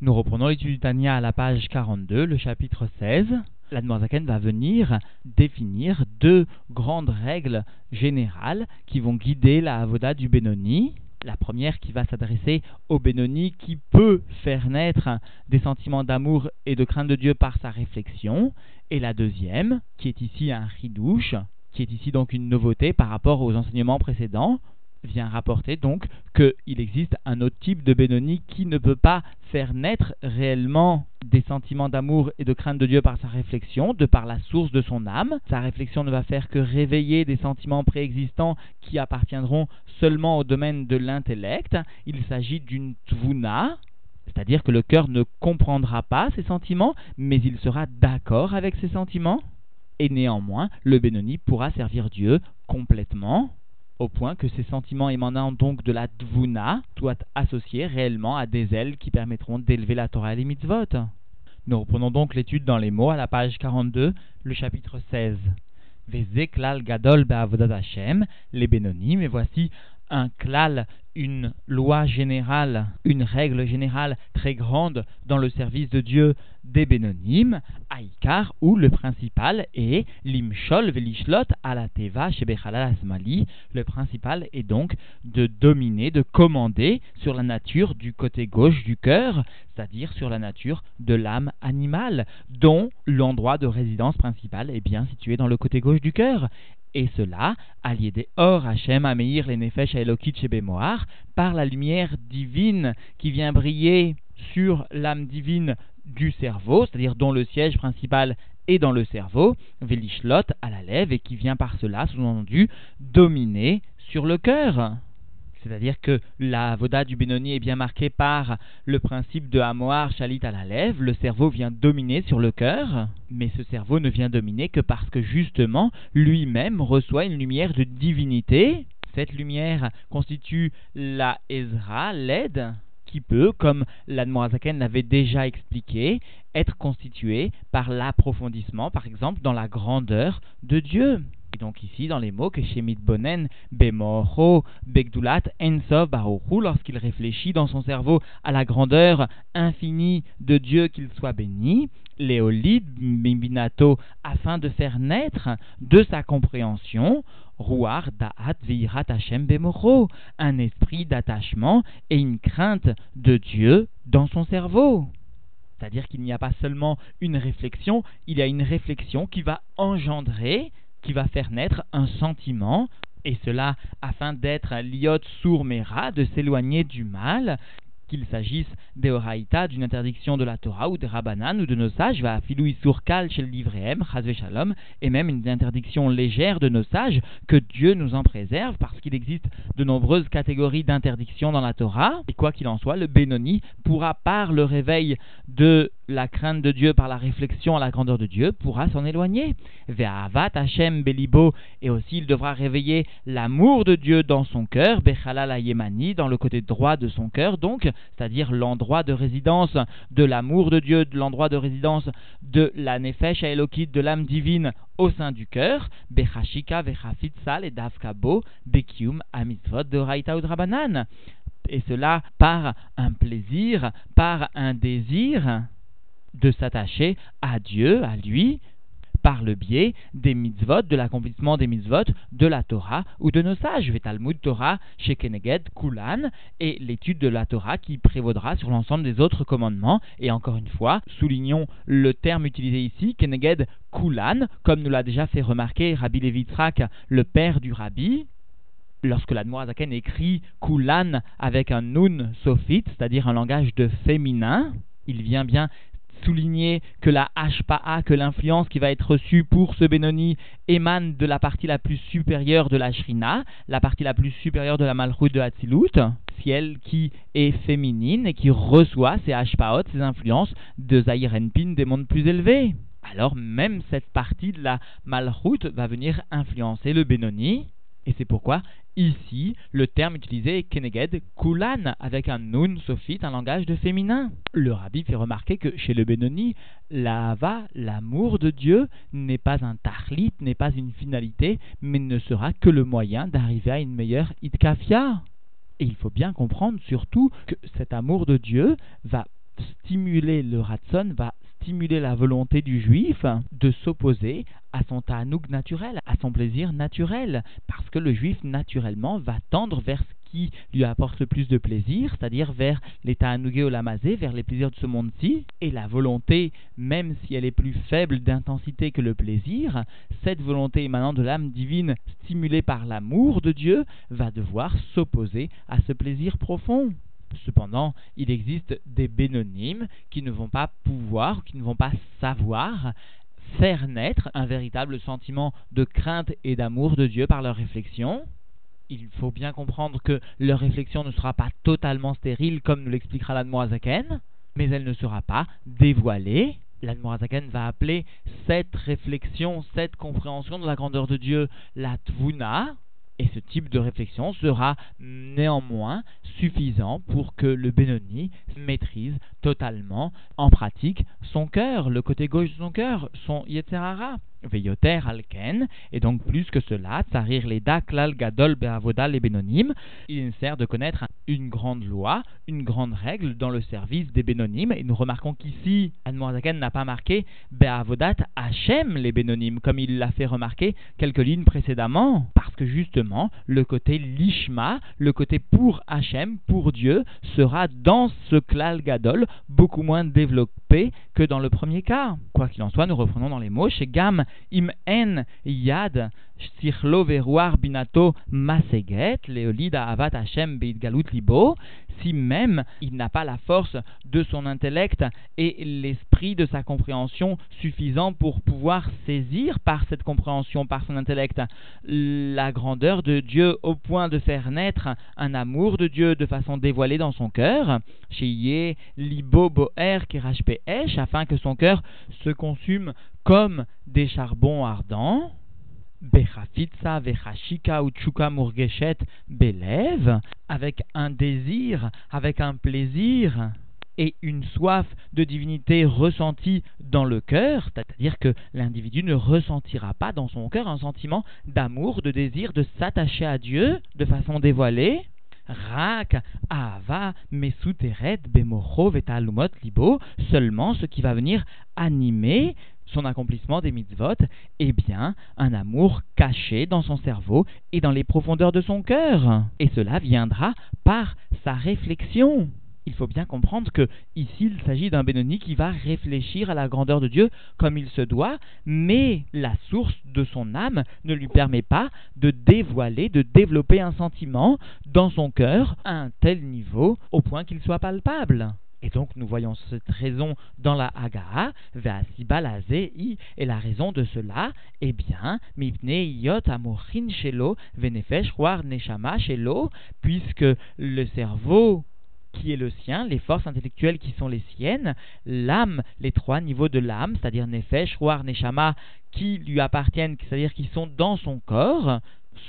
Nous reprenons l'étude du Tania à la page 42, le chapitre 16. L'Admorazaken va venir définir deux grandes règles générales qui vont guider la avoda du Benoni. La première qui va s'adresser au Benoni qui peut faire naître des sentiments d'amour et de crainte de Dieu par sa réflexion. Et la deuxième, qui est ici un ridouche, qui est ici donc une nouveauté par rapport aux enseignements précédents, vient rapporter donc qu'il existe un autre type de Benoni qui ne peut pas faire naître réellement des sentiments d'amour et de crainte de Dieu par sa réflexion, de par la source de son âme. Sa réflexion ne va faire que réveiller des sentiments préexistants qui appartiendront seulement au domaine de l'intellect. Il s'agit d'une tvuna, c'est-à-dire que le cœur ne comprendra pas ces sentiments, mais il sera d'accord avec ces sentiments. Et néanmoins, le Benoni pourra servir Dieu complètement au point que ces sentiments émanant donc de la dvuna soient associés réellement à des ailes qui permettront d'élever la Torah et les mitzvot. Nous reprenons donc l'étude dans les mots à la page 42, le chapitre 16. Vezeklal gadol be'avodat Hashem, les bénonim, et voici un klal, une loi générale, une règle générale très grande dans le service de Dieu des Bénonim, Aïkar, où le principal est l'imshol velishlot alateva shebechalal asmali. Le principal est donc de dominer, de commander sur la nature du côté gauche du cœur, c'est-à-dire sur la nature de l'âme animale, dont l'endroit de résidence principal est bien situé dans le côté gauche du cœur. Et cela, allié des Or Hachem Ameir les Nefesh Elokit Shebemoar, par la lumière divine qui vient briller sur l'âme divine du cerveau, c'est-à-dire dont le siège principal est dans le cerveau, Velishlot à la lèvre, et qui vient par cela, sous-entendu, dominer sur le cœur. C'est-à-dire que la voda du Benoni est bien marquée par le principe de Hamoar Chalit à la lèvre, le cerveau vient dominer sur le cœur, mais ce cerveau ne vient dominer que parce que justement lui-même reçoit une lumière de divinité. Cette lumière constitue la Ezra, l'aide, qui peut, comme l'Admorazaken l'avait déjà expliqué, être constituée par l'approfondissement, par exemple, dans la grandeur de Dieu. Donc ici, dans les mots que Shemit Bonen, Bemoro, Begdulat, Ensov, Baruchu, lorsqu'il réfléchit dans son cerveau à la grandeur infinie de Dieu, qu'il soit béni, Léolid, Bimbinato, afin de faire naître de sa compréhension, Ruar Da'at Veirat Hashem Bemoro, un esprit d'attachement et une crainte de Dieu dans son cerveau. C'est-à-dire qu'il n'y a pas seulement une réflexion, il y a une réflexion qui va engendrer qui va faire naître un sentiment, et cela afin d'être liot sourd de s'éloigner du mal, qu'il s'agisse d'Eoraïta, d'une interdiction de la Torah ou de Rabbanan ou de nos sages, va filoui kal chez livréem, shalom, et même une interdiction légère de nos sages, que Dieu nous en préserve, parce qu'il existe de nombreuses catégories d'interdictions dans la Torah, et quoi qu'il en soit, le Benoni pourra par le réveil de la crainte de Dieu, par la réflexion à la grandeur de Dieu, pourra s'en éloigner. Ve'avat Hashem Belibo, et aussi il devra réveiller l'amour de Dieu dans son cœur, Bechalal Yemani, dans le côté droit de son cœur, donc, c'est-à-dire l'endroit de résidence de l'amour de Dieu, de l'endroit de résidence de la Nefesh Elokit, de l'âme divine au sein du cœur, Bechashika Vechafitzal et Davkabo, Bekium Amitzvot de Raita Drabanan. Et cela par un plaisir, par un désir de s'attacher à Dieu, à lui, par le biais des mitzvot, de l'accomplissement des mitzvot de la Torah ou de nos sages. Talmud Torah chez Keneged, Kulan, et l'étude de la Torah qui prévaudra sur l'ensemble des autres commandements. Et encore une fois, soulignons le terme utilisé ici, Keneged Kulan, comme nous l'a déjà fait remarquer Rabbi Levitzrak, le père du Rabbi, lorsque la Zaken écrit Kulan avec un nun sophite, c'est-à-dire un langage de féminin, il vient bien souligner que la Hashpa'a, que l'influence qui va être reçue pour ce Benoni émane de la partie la plus supérieure de la Shrina, la partie la plus supérieure de la Malchut de Hatzilut, ciel qui est féminine et qui reçoit ces Hashpa'ot, ces influences de Zahir Enpin des mondes plus élevés. Alors même cette partie de la Malchut va venir influencer le Benoni, et c'est pourquoi Ici, le terme utilisé est Keneged Kulan, avec un nun sophite, un langage de féminin. Le rabbi fait remarquer que chez le Benoni, l'ava, l'amour de Dieu, n'est pas un tahlit, n'est pas une finalité, mais ne sera que le moyen d'arriver à une meilleure itkafia. Et il faut bien comprendre surtout que cet amour de Dieu va stimuler le ratson, va stimuler la volonté du juif de s'opposer à son ta'anouk naturel, à son plaisir naturel, parce que le juif naturellement va tendre vers ce qui lui apporte le plus de plaisir, c'est-à-dire vers les ta'anougé ou lamazé, vers les plaisirs de ce monde-ci, et la volonté, même si elle est plus faible d'intensité que le plaisir, cette volonté émanant de l'âme divine stimulée par l'amour de Dieu va devoir s'opposer à ce plaisir profond. Cependant, il existe des bénonymes qui ne vont pas pouvoir, qui ne vont pas savoir faire naître un véritable sentiment de crainte et d'amour de Dieu par leur réflexion. Il faut bien comprendre que leur réflexion ne sera pas totalement stérile, comme nous l'expliquera l'Admoazaken, mais elle ne sera pas dévoilée. L'Admoazaken va appeler cette réflexion, cette compréhension de la grandeur de Dieu la Tvuna, et ce type de réflexion sera néanmoins suffisant pour que le Benoni maîtrise totalement en pratique son cœur, le côté gauche de son cœur, son Yetzerara. Veyoter alken, et donc plus que cela, tsarir les klal gadol be'avoda les bénonymes, il est nécessaire de connaître une grande loi, une grande règle dans le service des bénonymes, et nous remarquons qu'ici, Admorazaken n'a pas marqué be'avodat Hachem les bénonymes, comme il l'a fait remarquer quelques lignes précédemment, parce que justement, le côté lishma, le côté pour Hachem, pour Dieu, sera dans ce klal gadol beaucoup moins développé que dans le premier cas. Quoi qu'il en soit, nous reprenons dans les mots chez Gam im en yad binato maseget, leolida avat Hashem libo, si même il n'a pas la force de son intellect et l'esprit de sa compréhension suffisant pour pouvoir saisir par cette compréhension, par son intellect, la grandeur de Dieu au point de faire naître un amour de Dieu de façon dévoilée dans son cœur, libo boer afin que son cœur se consume comme des charbons ardents. Bechafitza vechashika uchuka murgeshet belev, avec un désir, avec un plaisir et une soif de divinité ressentie dans le cœur, c'est-à-dire que l'individu ne ressentira pas dans son cœur un sentiment d'amour, de désir de s'attacher à Dieu de façon dévoilée. Rak, Ava, Mesuteret, Bemoro, Vetalumot, Libo, seulement ce qui va venir animer son accomplissement des mitzvot, eh bien, un amour caché dans son cerveau et dans les profondeurs de son cœur. Et cela viendra par sa réflexion. Il faut bien comprendre que ici il s'agit d'un Bénoni qui va réfléchir à la grandeur de Dieu comme il se doit, mais la source de son âme ne lui permet pas de dévoiler, de développer un sentiment dans son cœur à un tel niveau au point qu'il soit palpable. Et donc nous voyons cette raison dans la Hagaha, i et la raison de cela, eh bien, Mipne Yot Amochin Shelo, Venefesh Neshama Shelo, puisque le cerveau qui est le sien, les forces intellectuelles qui sont les siennes, l'âme, les trois niveaux de l'âme, c'est-à-dire Nefesh, Ruar, Neshama, qui lui appartiennent, c'est-à-dire qui sont dans son corps,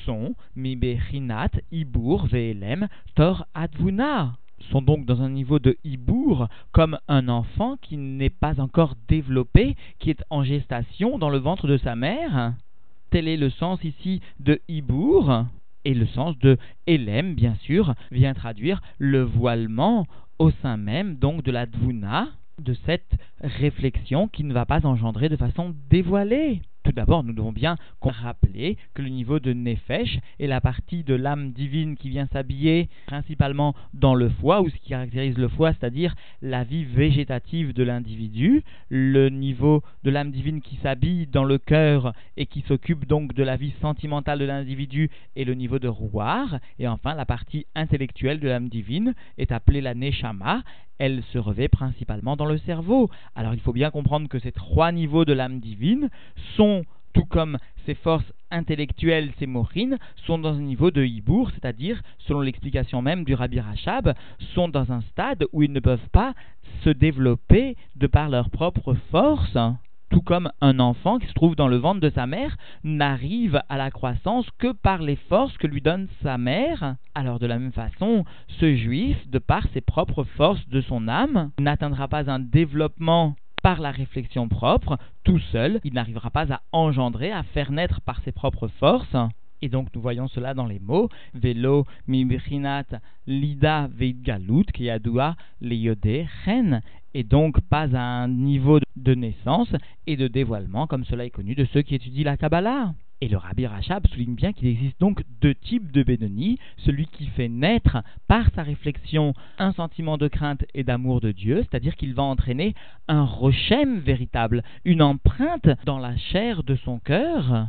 sont Mibechinat, Ibur, Ve'elem, Tor, Advuna sont donc dans un niveau de hibour comme un enfant qui n'est pas encore développé, qui est en gestation dans le ventre de sa mère. Tel est le sens ici de hibour. Et le sens de Elem, bien sûr, vient traduire le voilement au sein même donc de la dvuna, de cette réflexion qui ne va pas engendrer de façon dévoilée. Tout d'abord, nous devons bien rappeler que le niveau de Nefesh est la partie de l'âme divine qui vient s'habiller principalement dans le foie, ou ce qui caractérise le foie, c'est-à-dire la vie végétative de l'individu. Le niveau de l'âme divine qui s'habille dans le cœur et qui s'occupe donc de la vie sentimentale de l'individu est le niveau de Rouar. Et enfin, la partie intellectuelle de l'âme divine est appelée la Neshama. Elle se revêt principalement dans le cerveau. Alors il faut bien comprendre que ces trois niveaux de l'âme divine sont tout comme ces forces intellectuelles, ces morines, sont dans un niveau de hibour, c'est-à-dire, selon l'explication même du Rabbi Rachab, sont dans un stade où ils ne peuvent pas se développer de par leur propre force, tout comme un enfant qui se trouve dans le ventre de sa mère n'arrive à la croissance que par les forces que lui donne sa mère. Alors de la même façon, ce juif, de par ses propres forces de son âme, n'atteindra pas un développement par la réflexion propre, tout seul, il n'arrivera pas à engendrer, à faire naître par ses propres forces. Et donc nous voyons cela dans les mots Velo mibrinat lida veidgalut kiyadua leyode chen. Et donc pas à un niveau de naissance et de dévoilement comme cela est connu de ceux qui étudient la Kabbalah. Et le Rabbi Rachab souligne bien qu'il existe donc deux types de Benoni, celui qui fait naître par sa réflexion un sentiment de crainte et d'amour de Dieu, c'est-à-dire qu'il va entraîner un rochem véritable, une empreinte dans la chair de son cœur.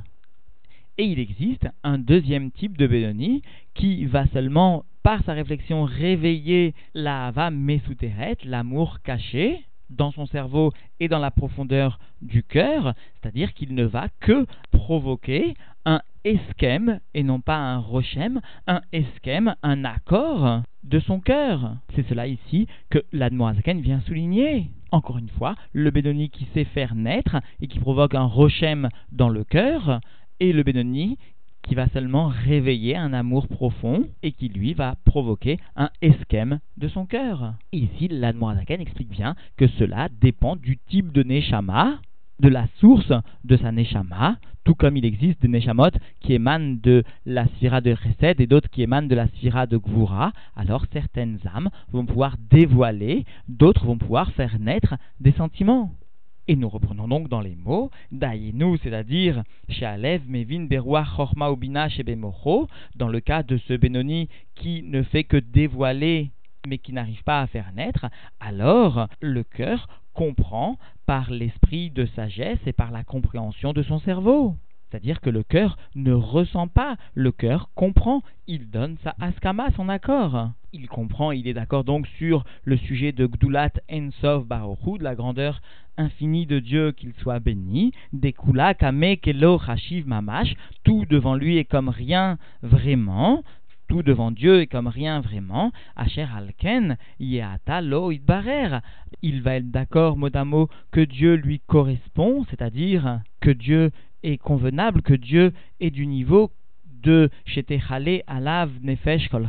Et il existe un deuxième type de Benoni qui va seulement par sa réflexion réveiller la Hava Mesuteret, l'amour caché, dans son cerveau et dans la profondeur du cœur, c'est-à-dire qu'il ne va que provoquer un esquème et non pas un rochem, un esquème, un accord de son cœur. C'est cela ici que l'Admoazaken vient souligner. Encore une fois, le Bédoni qui sait faire naître et qui provoque un rochem dans le cœur, et le Bédoni qui va seulement réveiller un amour profond et qui lui va provoquer un esquème de son cœur. Ici, l'Admorazaken explique bien que cela dépend du type de Neshama, de la source de sa Neshama, tout comme il existe des Neshamot qui émanent de la Sphira de Chesed et d'autres qui émanent de la Sphira de Gvura, alors certaines âmes vont pouvoir dévoiler, d'autres vont pouvoir faire naître des sentiments. Et nous reprenons donc dans les mots, Daïnu, c'est-à-dire Shealev, Mevin, Beruah, Chorma, Ubina, Shebemocho, dans le cas de ce Benoni qui ne fait que dévoiler mais qui n'arrive pas à faire naître, alors le cœur comprend par l'esprit de sagesse et par la compréhension de son cerveau. C'est-à-dire que le cœur ne ressent pas, le cœur comprend, il donne sa askama, son accord. Il comprend, il est d'accord donc sur le sujet de Gdulat Ensov Baruchu, de la grandeur infinie de Dieu, qu'il soit béni, Dekula Kame Kelo Hashiv Mamash, tout devant lui est comme rien vraiment, tout devant Dieu est comme rien vraiment, Asher Alken, Lo Idbarer. Il va être d'accord mot à mot que Dieu lui correspond, c'est-à-dire que Dieu est convenable que Dieu est du niveau de Shetechale Alav Nefesh Kol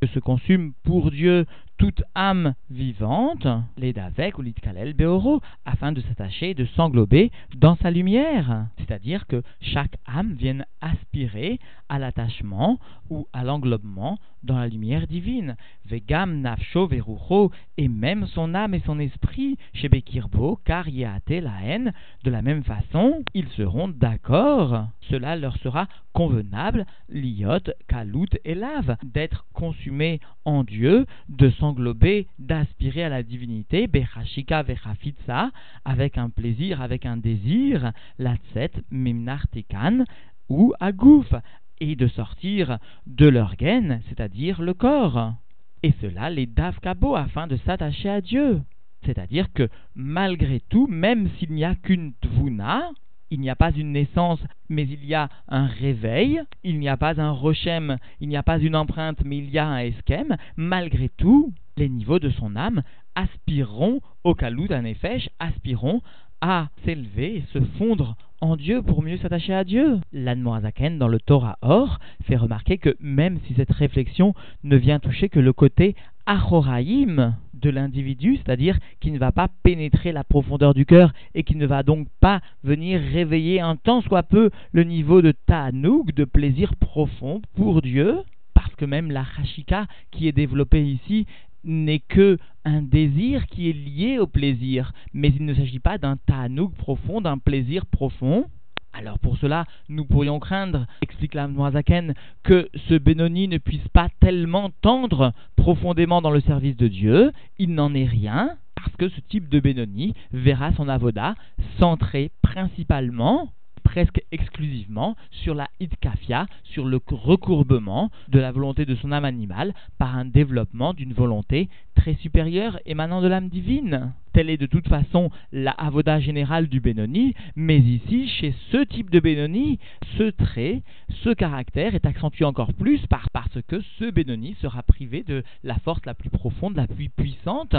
que se consume pour Dieu toute âme vivante, les ou l'itkalel beoro, afin de s'attacher et de s'englober dans sa lumière. C'est-à-dire que chaque âme vienne aspirer à l'attachement ou à l'englobement dans la lumière divine. Vegam nafsho verucho, et même son âme et son esprit, chez Bekirbo, car yate la haine, de la même façon, ils seront d'accord. Cela leur sera convenable, liot, kalut et lave, d'être consumés en Dieu, de s'englober, d'aspirer à la divinité, bechashika vechafitza, avec un plaisir, avec un désir, latset memnartekan, ou agouf, et de sortir de leur gaine, c'est-à-dire le corps. Et cela les davkabo afin de s'attacher à Dieu. C'est-à-dire que malgré tout, même s'il n'y a qu'une tvuna, il n'y a pas une naissance, mais il y a un réveil, il n'y a pas un rochem, il n'y a pas une empreinte, mais il y a un esquème, malgré tout, les niveaux de son âme aspireront au kalou d'un effet, aspireront à s'élever et se fondre en Dieu pour mieux s'attacher à Dieu. L'Anmoazaken, dans le Torah Or, fait remarquer que même si cette réflexion ne vient toucher que le côté achoraïm de l'individu, c'est-à-dire qui ne va pas pénétrer la profondeur du cœur et qui ne va donc pas venir réveiller un tant soit peu le niveau de ta'anouk, de plaisir profond pour Dieu, parce que même la chashika qui est développée ici n'est que un désir qui est lié au plaisir, mais il ne s'agit pas d'un ta'anouk profond, d'un plaisir profond. Alors pour cela, nous pourrions craindre, explique la Moazaken, que ce Benoni ne puisse pas tellement tendre profondément dans le service de Dieu, il n'en est rien, parce que ce type de Benoni verra son avoda centré principalement presque exclusivement sur la hitkafia, sur le recourbement de la volonté de son âme animale par un développement d'une volonté très supérieure émanant de l'âme divine. Telle est de toute façon la avoda générale du Benoni, mais ici, chez ce type de Benoni, ce trait, ce caractère est accentué encore plus par, parce que ce Benoni sera privé de la force la plus profonde, la plus puissante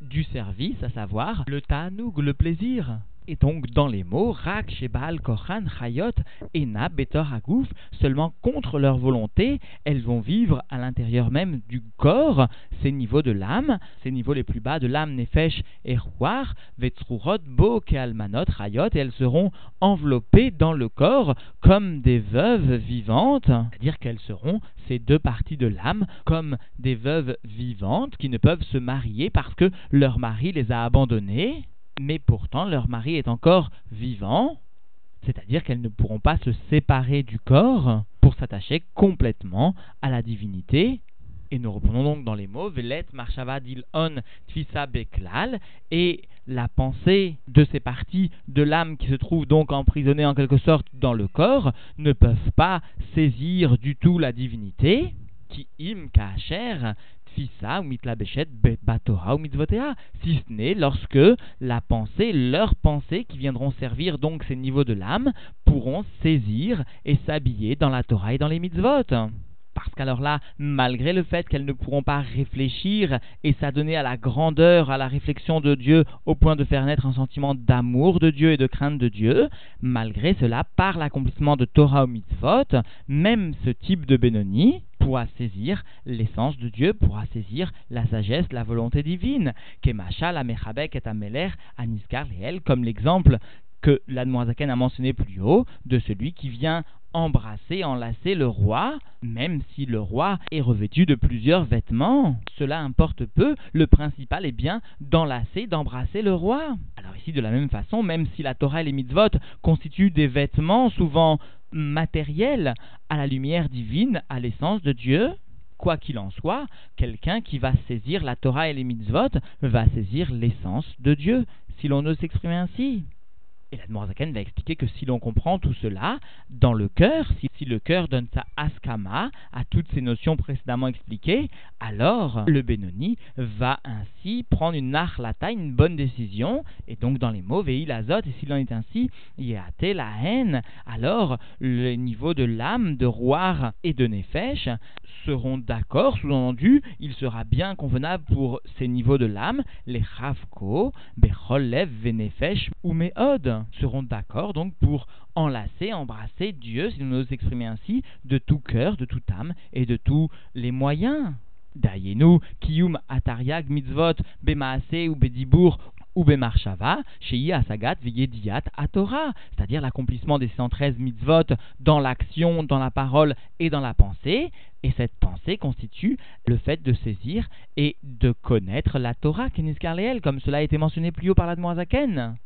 du service, à savoir le ta'anoug, le plaisir. Et donc, dans les mots, Rak, Shebal, Kochan, Chayot, Ena, Betor, Agouf, seulement contre leur volonté, elles vont vivre à l'intérieur même du corps, ces niveaux de l'âme, ces niveaux les plus bas de l'âme, Nefesh et Ruar, Vetzrurot, Bo, Kealmanot, Chayot, et elles seront enveloppées dans le corps comme des veuves vivantes, c'est-à-dire qu'elles seront ces deux parties de l'âme comme des veuves vivantes qui ne peuvent se marier parce que leur mari les a abandonnées mais pourtant leur mari est encore vivant, c'est-à-dire qu'elles ne pourront pas se séparer du corps pour s'attacher complètement à la divinité. Et nous reprenons donc dans les mots Velet Marshava On Tfisa Beklal et la pensée de ces parties de l'âme qui se trouvent donc emprisonnées en quelque sorte dans le corps ne peuvent pas saisir du tout la divinité qui im kacher ou mitlabeshet batora ou mitzvotea, si ce n'est lorsque la pensée, leurs pensées qui viendront servir donc ces niveaux de l'âme, pourront saisir et s'habiller dans la Torah et dans les mitzvot. Parce qu'alors là, malgré le fait qu'elles ne pourront pas réfléchir et s'adonner à la grandeur, à la réflexion de Dieu, au point de faire naître un sentiment d'amour de Dieu et de crainte de Dieu, malgré cela, par l'accomplissement de Torah ou mitzvot, même ce type de Benoni pourra saisir l'essence de Dieu, pourra saisir la sagesse, la volonté divine. Kemasha, la Mechabek et Ameler, Aniskar, Leel, comme l'exemple que l'Admoazaken a mentionné plus haut, de celui qui vient embrasser, enlacer le roi, même si le roi est revêtu de plusieurs vêtements. Cela importe peu, le principal est bien d'enlacer, d'embrasser le roi. Alors ici, de la même façon, même si la Torah et les mitzvot constituent des vêtements souvent matériels à la lumière divine, à l'essence de Dieu, quoi qu'il en soit, quelqu'un qui va saisir la Torah et les mitzvot va saisir l'essence de Dieu, si l'on ose s'exprimer ainsi. Et la Zaken va expliquer que si l'on comprend tout cela, dans le cœur, si, le cœur donne sa askama à toutes ces notions précédemment expliquées, alors le Benoni va ainsi prendre une arlata, une bonne décision, et donc dans les mots, veil azot, et s'il en est ainsi, yate la haine, alors le niveau de l'âme, de roir et de nefesh seront d'accord, sous-entendu, il sera bien convenable pour ces niveaux de l'âme, les chavko, becholev, venefesh ou meod seront d'accord donc pour enlacer, embrasser Dieu, si nous nous exprimons ainsi, de tout cœur, de toute âme et de tous les moyens. Dayenu, kiyum atariag mitzvot, bemaase ou bedibur ou bemarshava, shei asagat viyediat atora, c'est-à-dire l'accomplissement des 113 mitzvot dans l'action, dans la parole et dans la pensée. Et cette pensée constitue le fait de saisir et de connaître la Torah, Kenis comme cela a été mentionné plus haut par la Zaken.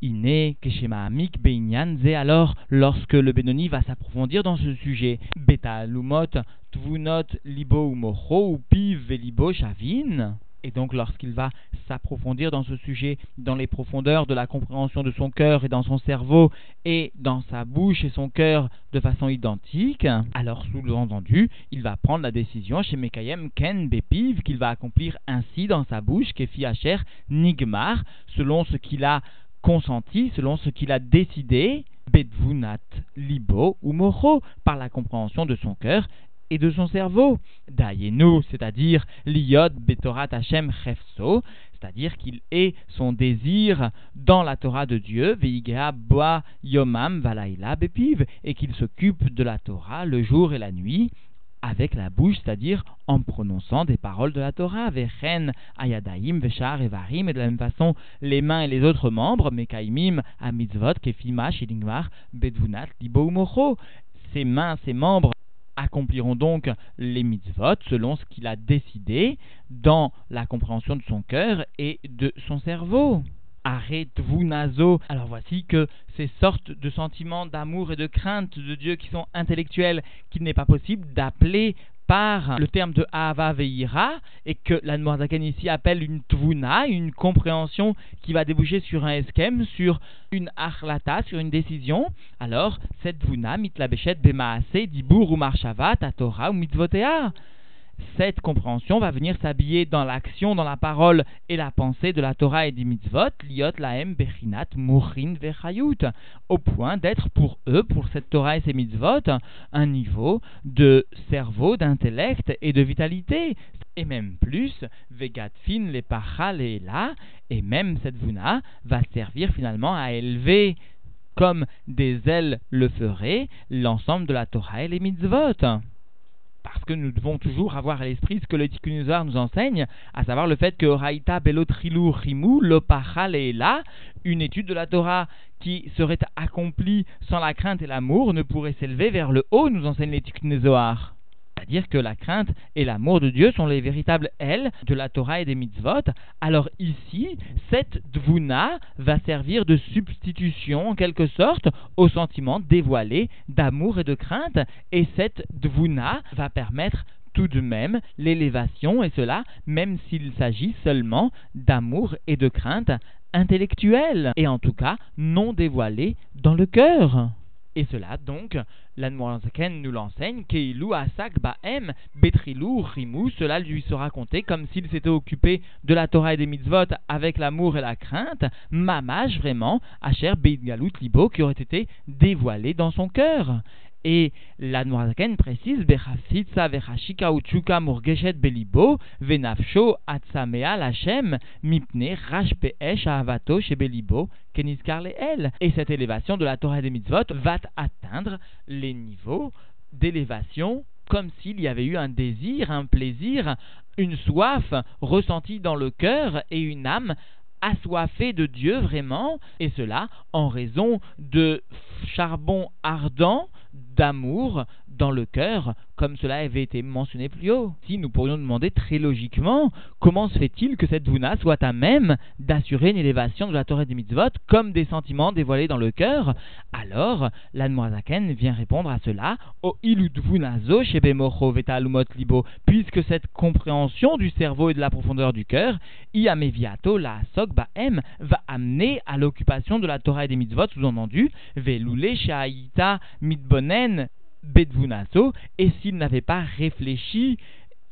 Iné, Keshema Amik, Beinyan, alors lorsque le Benoni va s'approfondir dans ce sujet. Beta Lumot, Tvunot, Libo Umocho, ou Piv, Velibo, Shavin. Et donc lorsqu'il va s'approfondir dans ce sujet, dans les profondeurs de la compréhension de son cœur et dans son cerveau, et dans sa bouche et son cœur de façon identique, alors sous-entendu, il va prendre la décision chez Mekayem Ken Bepiv qu'il va accomplir ainsi dans sa bouche, Kefi Hacher Nigmar, selon ce qu'il a consenti selon ce qu'il a décidé, bedvunat libo ou mocho, par la compréhension de son cœur et de son cerveau. Dayenu, c'est-à-dire liod betorat Hashem chefso, c'est-à-dire qu'il est son désir dans la Torah de Dieu, veigea boa yomam valaila bepiv, et qu'il s'occupe de la Torah le jour et la nuit, avec la bouche, c'est-à-dire en prononçant des paroles de la Torah, Vechen, Ayadaim, Veshar, Evarim, et de la même façon les mains et les autres membres, Mekaimim, Amitzvot, Kefima, Shilingmar, Bedvunat, Libo Mocho. Ces mains, ces membres accompliront donc les mitzvot selon ce qu'il a décidé dans la compréhension de son cœur et de son cerveau arrête-vous nazo. Alors voici que ces sortes de sentiments d'amour et de crainte de Dieu qui sont intellectuels, qu'il n'est pas possible d'appeler par le terme de Ahava Veira, et que la Noirzaken ici appelle une tvuna, une compréhension qui va déboucher sur un eskem, sur une achlata, sur une décision, alors cette tvuna, mitlabeshet bemaase, dibur ou marshava, tatora ou mitzvotea cette compréhension va venir s'habiller dans l'action, dans la parole et la pensée de la Torah et des mitzvot, liot laem bechinat murin vechayut, au point d'être pour eux, pour cette Torah et ces mitzvot, un niveau de cerveau, d'intellect et de vitalité. Et même plus, vegatfin les pachal et là, et même cette vuna va servir finalement à élever comme des ailes le feraient l'ensemble de la Torah et les mitzvot parce que nous devons toujours avoir à l'esprit ce que le Tikkun nous enseigne, à savoir le fait que Raïta Belotrilou Rimou, Lopachal et là, une étude de la Torah qui serait accomplie sans la crainte et l'amour ne pourrait s'élever vers le haut, nous enseigne les c'est-à-dire que la crainte et l'amour de Dieu sont les véritables ailes de la Torah et des mitzvot. Alors ici, cette dvuna va servir de substitution en quelque sorte au sentiment dévoilé d'amour et de crainte. Et cette dvuna va permettre tout de même l'élévation, et cela même s'il s'agit seulement d'amour et de crainte intellectuelle, et en tout cas non dévoilée dans le cœur. Et cela, donc, l'Anmoazaken nous l'enseigne, Keilu Asak Baem Betrilou Rimou, cela lui sera compté comme s'il s'était occupé de la Torah et des mitzvot avec l'amour et la crainte, Mamash vraiment, Asher Beit Galut Libo, qui aurait été dévoilé dans son cœur. Et la Noirzaken précise Bechafitza vechashika uchuka murgeshet belibo venafsho atsamea lachem mipne rashpeesh avato chez belibo keniskar el. Et cette élévation de la Torah des mitzvot va atteindre les niveaux d'élévation comme s'il y avait eu un désir, un plaisir, une soif ressentie dans le cœur et une âme assoiffée de Dieu vraiment, et cela en raison de charbon ardent d'amour dans le cœur, comme cela avait été mentionné plus haut. Si nous pourrions demander très logiquement, comment se fait-il que cette Vuna soit à même d'assurer une élévation de la Torah des mitzvot comme des sentiments dévoilés dans le cœur? Alors, l'Anmoazaken vient répondre à cela au iludvunazo shebemocho vetalumot libo, puisque cette compréhension du cerveau et de la profondeur du cœur, iameviato la sogbaem, va amener à l'occupation de la Torah et des mitzvot, sous-entendu, veloule shaita mitbonen Et s'il n'avait pas réfléchi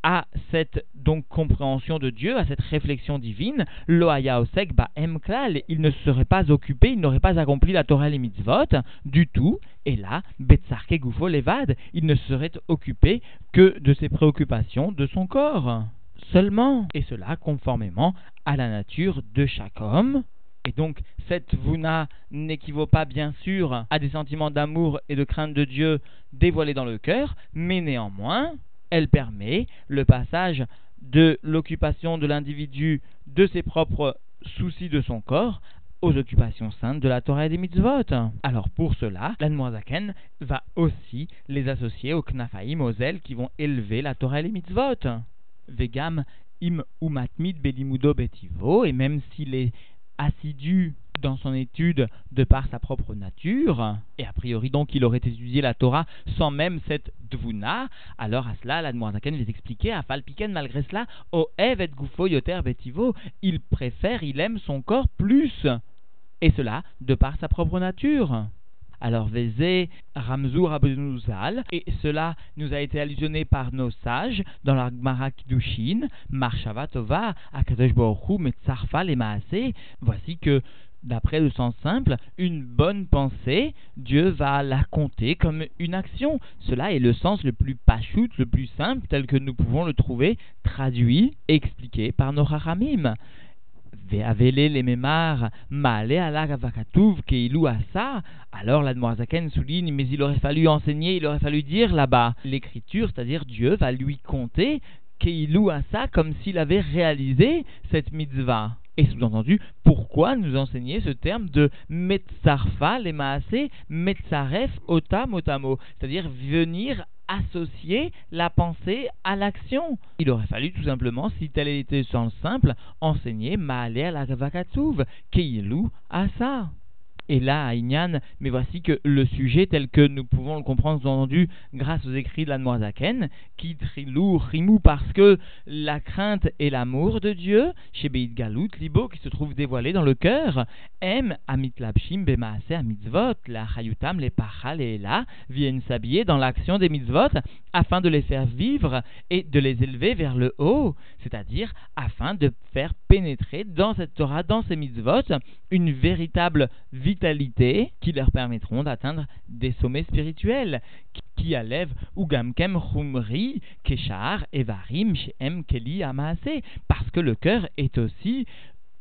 à cette donc compréhension de Dieu, à cette réflexion divine, Loaya Osek ba Emklal, il ne serait pas occupé, il n'aurait pas accompli la Torah et les mitzvot du tout, et là, Betsarke Gufo Levad, il ne serait occupé que de ses préoccupations de son corps. Seulement, et cela conformément à la nature de chaque homme, et donc, cette vuna n'équivaut pas bien sûr à des sentiments d'amour et de crainte de Dieu dévoilés dans le cœur, mais néanmoins, elle permet le passage de l'occupation de l'individu de ses propres soucis de son corps aux occupations saintes de la Torah et des mitzvot. Alors pour cela, l'Anmoazaken va aussi les associer aux knafaim, aux ailes qui vont élever la Torah et les mitzvot. Vegam im umatmid belimudo betivo, et même s'il est assidu dans son étude de par sa propre nature, et a priori donc il aurait étudié la Torah sans même cette dvuna, alors à cela, la Zaken les expliquait, à Falpiken malgré cela, o evet gufo yoter betivo, il préfère, il aime son corps plus, et cela de par sa propre nature. Alors, Vézé, Ramzur Abunuzal, et cela nous a été allusionné par nos sages dans la Gemara Kiddushin, Marshava Tova, Akadosh Baruch Metzarfa. Voici que D'après le sens simple, une bonne pensée, Dieu va la compter comme une action. Cela est le sens le plus pachout, le plus simple, tel que nous pouvons le trouver traduit expliqué par nos haramim Alors l'Admorazaken souligne, mais il aurait fallu enseigner, il aurait fallu dire là-bas. L'écriture, c'est-à-dire Dieu, va lui compter keilu asa comme s'il avait réalisé cette mitzvah. Et sous-entendu, pourquoi nous enseigner ce terme de metzarfa, les maasé, metzaref, otam, otamo, c'est-à-dire venir associer la pensée à l'action. Il aurait fallu tout simplement, si tel était le sens simple, enseigner Maale la Vakatsuv, Keilu Asa. Et là à Inyan, mais voici que le sujet tel que nous pouvons le comprendre entendu grâce aux écrits de l'Anmoazaken, qui trilou rimou parce que la crainte et l'amour de Dieu, chez Beit Galut, Libo, qui se trouve dévoilé dans le cœur, aiment Amitlapshim Bemaase Amitzvot, la Hayutam, les Pachal et là, viennent s'habiller dans l'action des mitzvot afin de les faire vivre et de les élever vers le haut, c'est-à-dire afin de faire pénétrer dans cette Torah, dans ces mitzvot, une véritable qui leur permettront d'atteindre des sommets spirituels qui allèvent Ugamkem Chumri Keshar Evarim Shem Keli Amaase parce que le cœur est aussi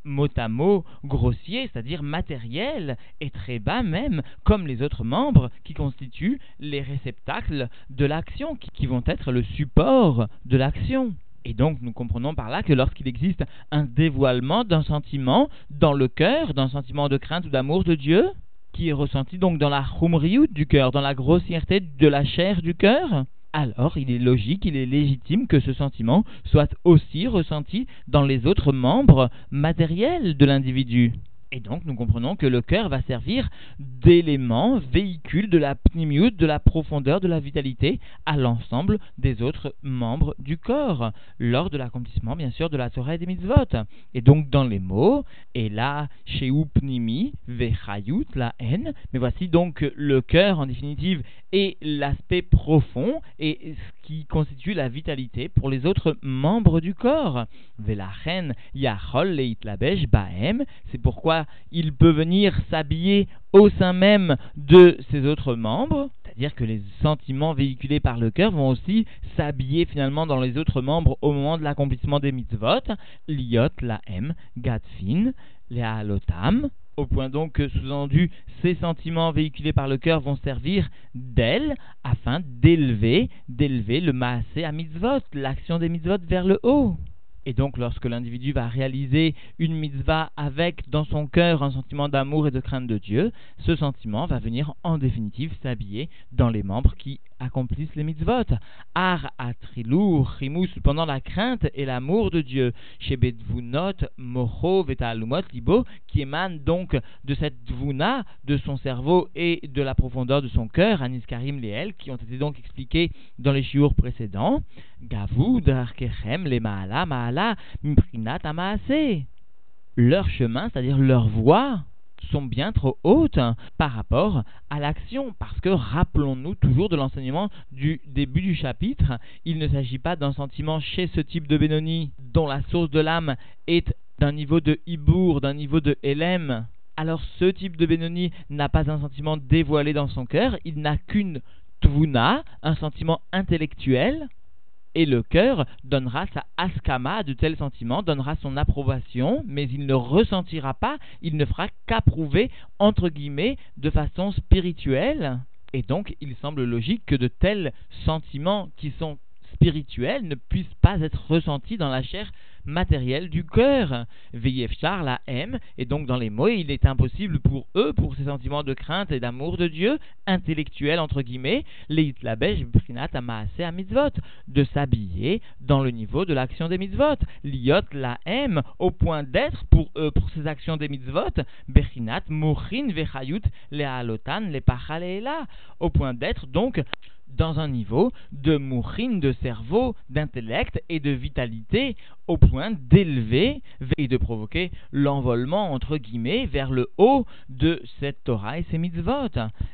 mot à mot grossier, c'est-à-dire matériel, et très bas même, comme les autres membres qui constituent les réceptacles de l'action, qui vont être le support de l'action. Et donc nous comprenons par là que lorsqu'il existe un dévoilement d'un sentiment dans le cœur, d'un sentiment de crainte ou d'amour de Dieu, qui est ressenti donc dans la chumriout du cœur, dans la grossièreté de la chair du cœur, alors il est logique, il est légitime que ce sentiment soit aussi ressenti dans les autres membres matériels de l'individu. Et donc nous comprenons que le cœur va servir d'élément, véhicule de la pnimiut, de la profondeur, de la vitalité à l'ensemble des autres membres du corps, lors de l'accomplissement bien sûr de la Torah des mitzvot. Et donc dans les mots, et là, chez pnimi, vechayut, la haine, mais voici donc le cœur en définitive et l'aspect profond et ce qui constitue la vitalité pour les autres membres du corps. Velachen yachol leitlabesh bahem, c'est pourquoi il peut venir s'habiller au sein même de ses autres membres, c'est-à-dire que les sentiments véhiculés par le cœur vont aussi s'habiller finalement dans les autres membres au moment de l'accomplissement des mitzvot, liot, lahem, gadfin, lealotam, au point donc que, sous-entendu, ces sentiments véhiculés par le cœur vont servir d'aile afin d'élever, d'élever le maasé à mitzvot, l'action des mitzvot vers le haut. Et donc, lorsque l'individu va réaliser une mitzvah avec dans son cœur un sentiment d'amour et de crainte de Dieu, ce sentiment va venir en définitive s'habiller dans les membres qui accomplissent les mitzvot. Ar atrilou rimous pendant la crainte et l'amour de Dieu. Chez Bedvunot, Mocho, Vetalumot, Libo, qui émane donc de cette dvuna de son cerveau et de la profondeur de son cœur, Aniskarim Leel, qui ont été donc expliqués dans les chiours précédents. Gavoud, Arkechem, les Maala, Maala, Leur chemin, c'est-à-dire leur voie, sont bien trop hautes par rapport à l'action. Parce que rappelons-nous toujours de l'enseignement du début du chapitre, il ne s'agit pas d'un sentiment chez ce type de Benoni dont la source de l'âme est d'un niveau de Hibour, d'un niveau de Elem. Alors ce type de Benoni n'a pas un sentiment dévoilé dans son cœur, il n'a qu'une tvuna, un sentiment intellectuel, et le cœur donnera sa askama de tels sentiments, donnera son approbation, mais il ne ressentira pas, il ne fera qu'approuver, entre guillemets, de façon spirituelle. Et donc, il semble logique que de tels sentiments qui sont spirituels ne puissent pas être ressentis dans la chair matériel du cœur. Char la aime, et donc dans les mots, il est impossible pour eux, pour ces sentiments de crainte et d'amour de Dieu, intellectuels entre guillemets, les prinat à mitzvot, de s'habiller dans le niveau de l'action des mitzvot. Liot la aime, au point d'être pour eux, pour ces actions des mitzvot, berinat mouchin vechayut lealotan le au point d'être donc dans un niveau de mourine de cerveau, d'intellect et de vitalité au point d'élever et de provoquer l'envolement entre guillemets vers le haut de cette Torah et ses mitzvot.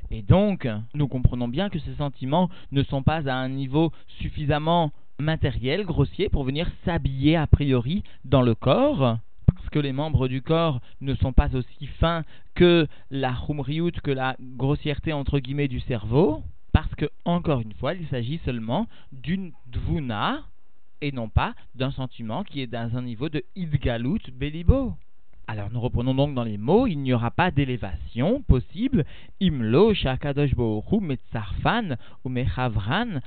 Et donc, nous comprenons bien que ces sentiments ne sont pas à un niveau suffisamment matériel, grossier, pour venir s'habiller a priori dans le corps, parce que les membres du corps ne sont pas aussi fins que la humriout, que la grossièreté entre guillemets du cerveau, parce que, encore une fois, il s'agit seulement d'une dvuna et non pas d'un sentiment qui est dans un niveau de idgalut belibo. Alors nous reprenons donc dans les mots, il n'y aura pas d'élévation possible. Imlo metzarfan ou mechavran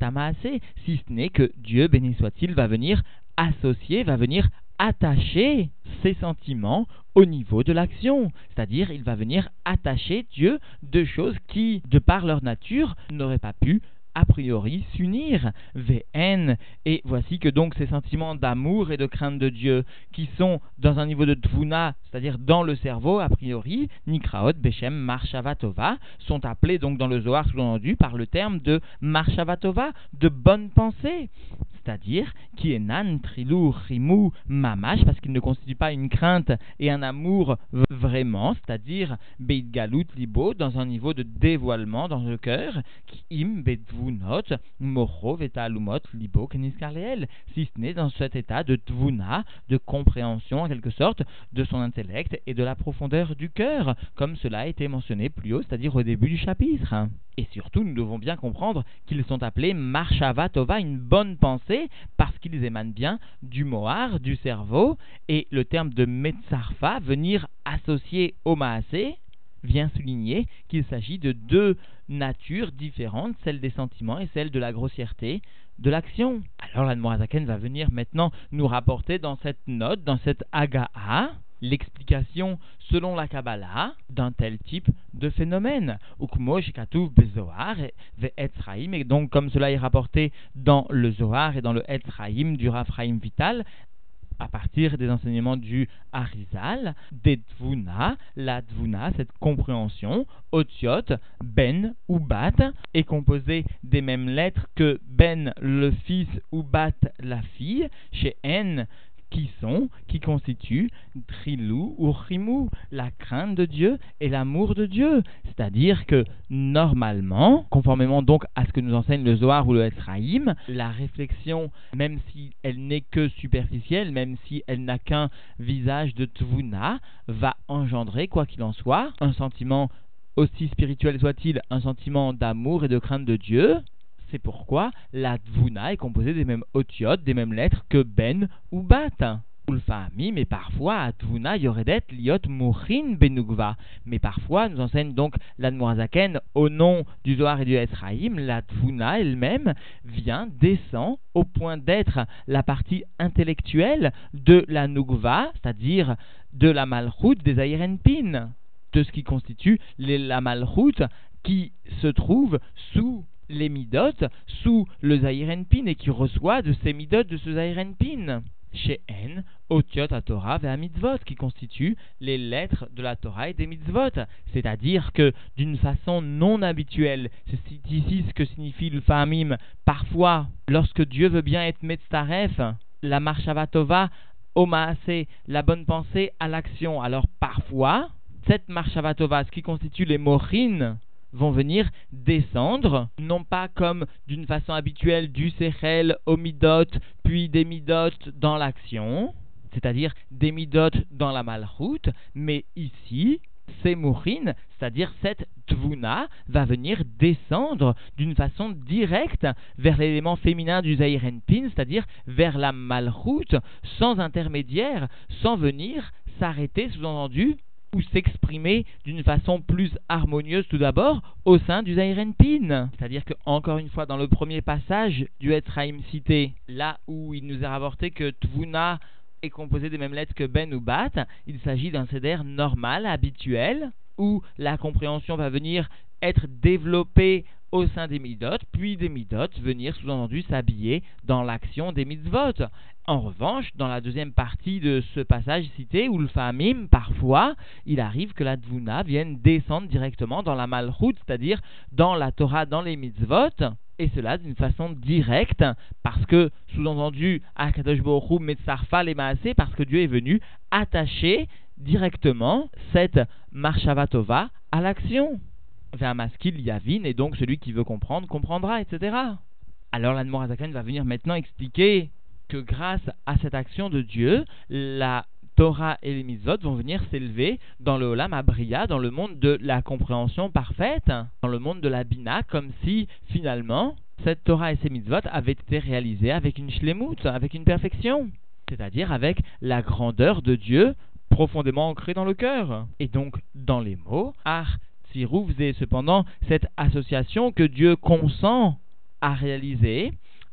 amase, si ce n'est que Dieu, béni soit-il, va venir associer, va venir attacher ses sentiments au niveau de l'action. C'est-à-dire, il va venir attacher Dieu de choses qui, de par leur nature, n'auraient pas pu a priori s'unir, VN, et voici que donc ces sentiments d'amour et de crainte de Dieu qui sont dans un niveau de tvuna, c'est-à-dire dans le cerveau, a priori, Nikraot, Beshem, Marshavatova, sont appelés donc dans le Zohar sous-entendu par le terme de Marshavatova, de bonne pensée c'est-à-dire qui est nan, trilou, rimou, mamash, parce qu'il ne constitue pas une crainte et un amour vraiment, c'est-à-dire beit galut libo, dans un niveau de dévoilement dans le cœur, qui im betvunot, moro vetalumot libo keniskarleel, si ce n'est dans cet état de tvuna, de compréhension en quelque sorte de son intellect et de la profondeur du cœur, comme cela a été mentionné plus haut, c'est-à-dire au début du chapitre. Et surtout, nous devons bien comprendre qu'ils sont appelés Marshava Tova, une bonne pensée, parce qu'ils émanent bien du Mohar, du cerveau, et le terme de Metzarfa, venir associer au Maasé, vient souligner qu'il s'agit de deux natures différentes, celle des sentiments et celle de la grossièreté de l'action. Alors l'Admorazaken va venir maintenant nous rapporter dans cette note, dans cette Agaha, l'explication selon la Kabbalah d'un tel type de phénomène. et donc comme cela est rapporté dans le Zohar et dans le Etzraim du Rafraim Vital, à partir des enseignements du Harizal, des Tvuna, la Tvuna, cette compréhension, Otiot, Ben ou Bat, est composée des mêmes lettres que Ben le fils ou Bat la fille, chez N qui sont, qui constituent Trilou ou Rimou, la crainte de Dieu et l'amour de Dieu. C'est-à-dire que normalement, conformément donc à ce que nous enseigne le Zohar ou le Esraïm, la réflexion, même si elle n'est que superficielle, même si elle n'a qu'un visage de Tvuna, va engendrer, quoi qu'il en soit, un sentiment aussi spirituel soit-il, un sentiment d'amour et de crainte de Dieu, c'est pourquoi la Dvuna est composée des mêmes otiotes, des mêmes lettres que Ben ou Bat. Ulfahami, mais parfois à Dvuna yoredet liot murin benugva. Mais parfois, nous enseigne donc l'Admorazaken au nom du Zohar et du Esraïm, la Dvuna elle-même vient, descend au point d'être la partie intellectuelle de la Nugva, c'est-à-dire de la Malchut des Aïrenpin, de ce qui constitue la Malchut qui se trouve sous les midotes sous le Zahirenpin et qui reçoit de ces midotes de ce Zahirenpin. Chez N, Otiot à Torah et mitzvot, qui constituent les lettres de la Torah et des mitzvot. C'est-à-dire que, d'une façon non habituelle, c'est ici ce que signifie le famim, parfois, lorsque Dieu veut bien être Metzaref, la Marshavatova, Omaase, la bonne pensée à l'action. Alors parfois, cette Marshavatova, ce qui constitue les morines, vont venir descendre, non pas comme d'une façon habituelle du Sechel au Midot, puis des Midot dans l'action, c'est-à-dire des Midot dans la Malchut, mais ici, c'est Mourine, c'est-à-dire cette Tvuna, va venir descendre d'une façon directe vers l'élément féminin du Zairenpin, c'est-à-dire vers la Malchut, sans intermédiaire, sans venir s'arrêter, sous-entendu, ou s'exprimer d'une façon plus harmonieuse tout d'abord au sein du Zairenpin. C'est-à-dire que, encore une fois, dans le premier passage du Etzraim cité, là où il nous est rapporté que Tvuna est composé des mêmes lettres que Ben ou Bat, il s'agit d'un céder normal, habituel, où la compréhension va venir être développée au sein des midot, puis des midot venir sous-entendu s'habiller dans l'action des mitzvot. En revanche, dans la deuxième partie de ce passage cité, où le famim, parfois, il arrive que la dvuna vienne descendre directement dans la malchut, c'est-à-dire dans la Torah, dans les mitzvot, et cela d'une façon directe, parce que, sous-entendu, Akadosh Metzarfa parce que Dieu est venu attacher directement cette Marshavatova à l'action masquil Yavin, et donc celui qui veut comprendre comprendra, etc. Alors l'Admorazakan va venir maintenant expliquer que grâce à cette action de Dieu, la Torah et les mitzvot vont venir s'élever dans le Olam Abriya, dans le monde de la compréhension parfaite, dans le monde de la Bina, comme si finalement cette Torah et ces mitzvot avaient été réalisées avec une shlemut, avec une perfection, c'est-à-dire avec la grandeur de Dieu profondément ancrée dans le cœur. Et donc, dans les mots, faisait cependant cette association que Dieu consent à réaliser,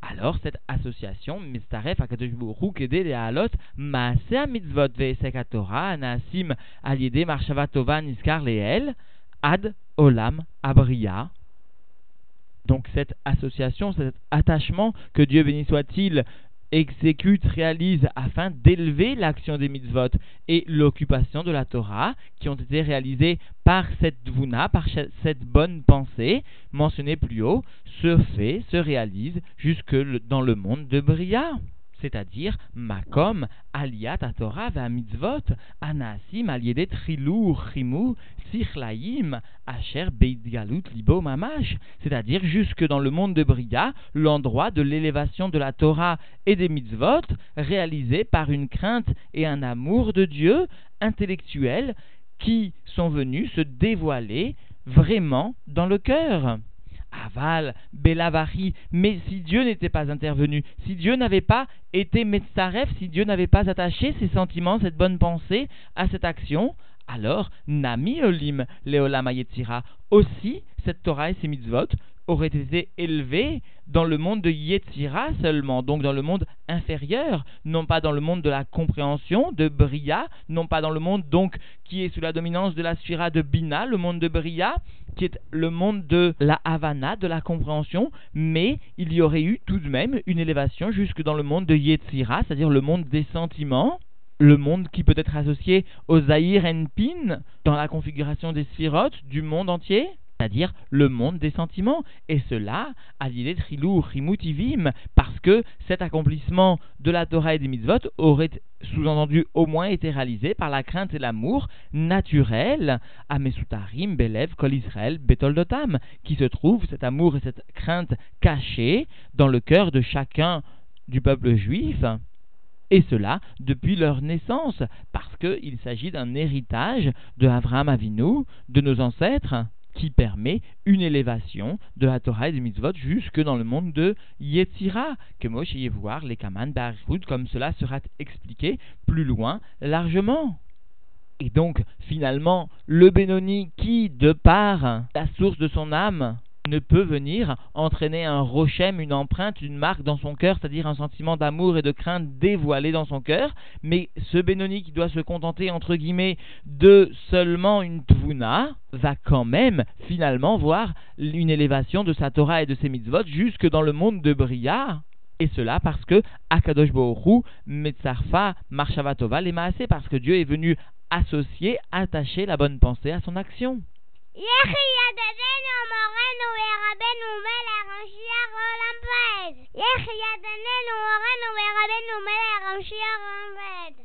alors cette association, Mistaref Akadosh Kede de Alot, Maaseh Mitzvot Ve'esek Torah, Anasim Aliede Marshavatova Niskar Leel, Ad Olam Abriya, Donc cette association, cet attachement, que Dieu béni soit-il, exécute, réalise afin d'élever l'action des mitzvot et l'occupation de la Torah qui ont été réalisées par cette dvuna, par cette bonne pensée mentionnée plus haut, se fait, se réalise jusque dans le monde de Bria c'est-à-dire Makom, Aliat, Torah, Mitzvot, Anasim, Aliedet, Trilou, Chimou, Sichlaim, Asher, Beidgalut, Libo, Mamash, c'est-à-dire jusque dans le monde de Bria, l'endroit de l'élévation de la Torah et des Mitzvot, réalisé par une crainte et un amour de Dieu intellectuel qui sont venus se dévoiler vraiment dans le cœur. Aval, Belavari, mais si Dieu n'était pas intervenu, si Dieu n'avait pas été Metzaref, si Dieu n'avait pas attaché ses sentiments, cette bonne pensée à cette action, alors Nami Olim, Leolam aussi cette Torah et ces mitzvot aurait été élevé dans le monde de Yetzira seulement, donc dans le monde inférieur, non pas dans le monde de la compréhension de Bria, non pas dans le monde donc qui est sous la dominance de la Sphira de Bina, le monde de Bria, qui est le monde de la Havana, de la compréhension, mais il y aurait eu tout de même une élévation jusque dans le monde de Yetzira, c'est-à-dire le monde des sentiments, le monde qui peut être associé aux Zahir Pin dans la configuration des sphirotes du monde entier c'est-à-dire le monde des sentiments. Et cela, à l'idée Trilou, Rimutivim, parce que cet accomplissement de la Torah et des mitzvot aurait sous-entendu au moins été réalisé par la crainte et l'amour naturel à Mesutarim, Belev, Kol Israël, Betoldotam, qui se trouve cet amour et cette crainte cachés dans le cœur de chacun du peuple juif. Et cela depuis leur naissance, parce qu'il s'agit d'un héritage de Avraham Avinu, de nos ancêtres qui permet une élévation de la Torah et des mitzvot jusque dans le monde de Yetzira, que Moshe voir les Kaman comme cela sera expliqué plus loin largement. Et donc, finalement, le Benoni qui, de par la source de son âme, ne peut venir entraîner un rochem, une empreinte, une marque dans son cœur, c'est-à-dire un sentiment d'amour et de crainte dévoilé dans son cœur, mais ce Benoni qui doit se contenter, entre guillemets, de seulement une tvuna, va quand même finalement voir une élévation de sa Torah et de ses mitzvot jusque dans le monde de Bria. Et cela parce que Akadosh Bohu, Metzarfa, Marshavatova, les parce que Dieu est venu associer, attacher la bonne pensée à son action. יחיידדנו מורנו ורבנו מלך המשיח לעולם ועד. יחיידדנו מורנו ורבנו מלך המשיח לעולם ועד.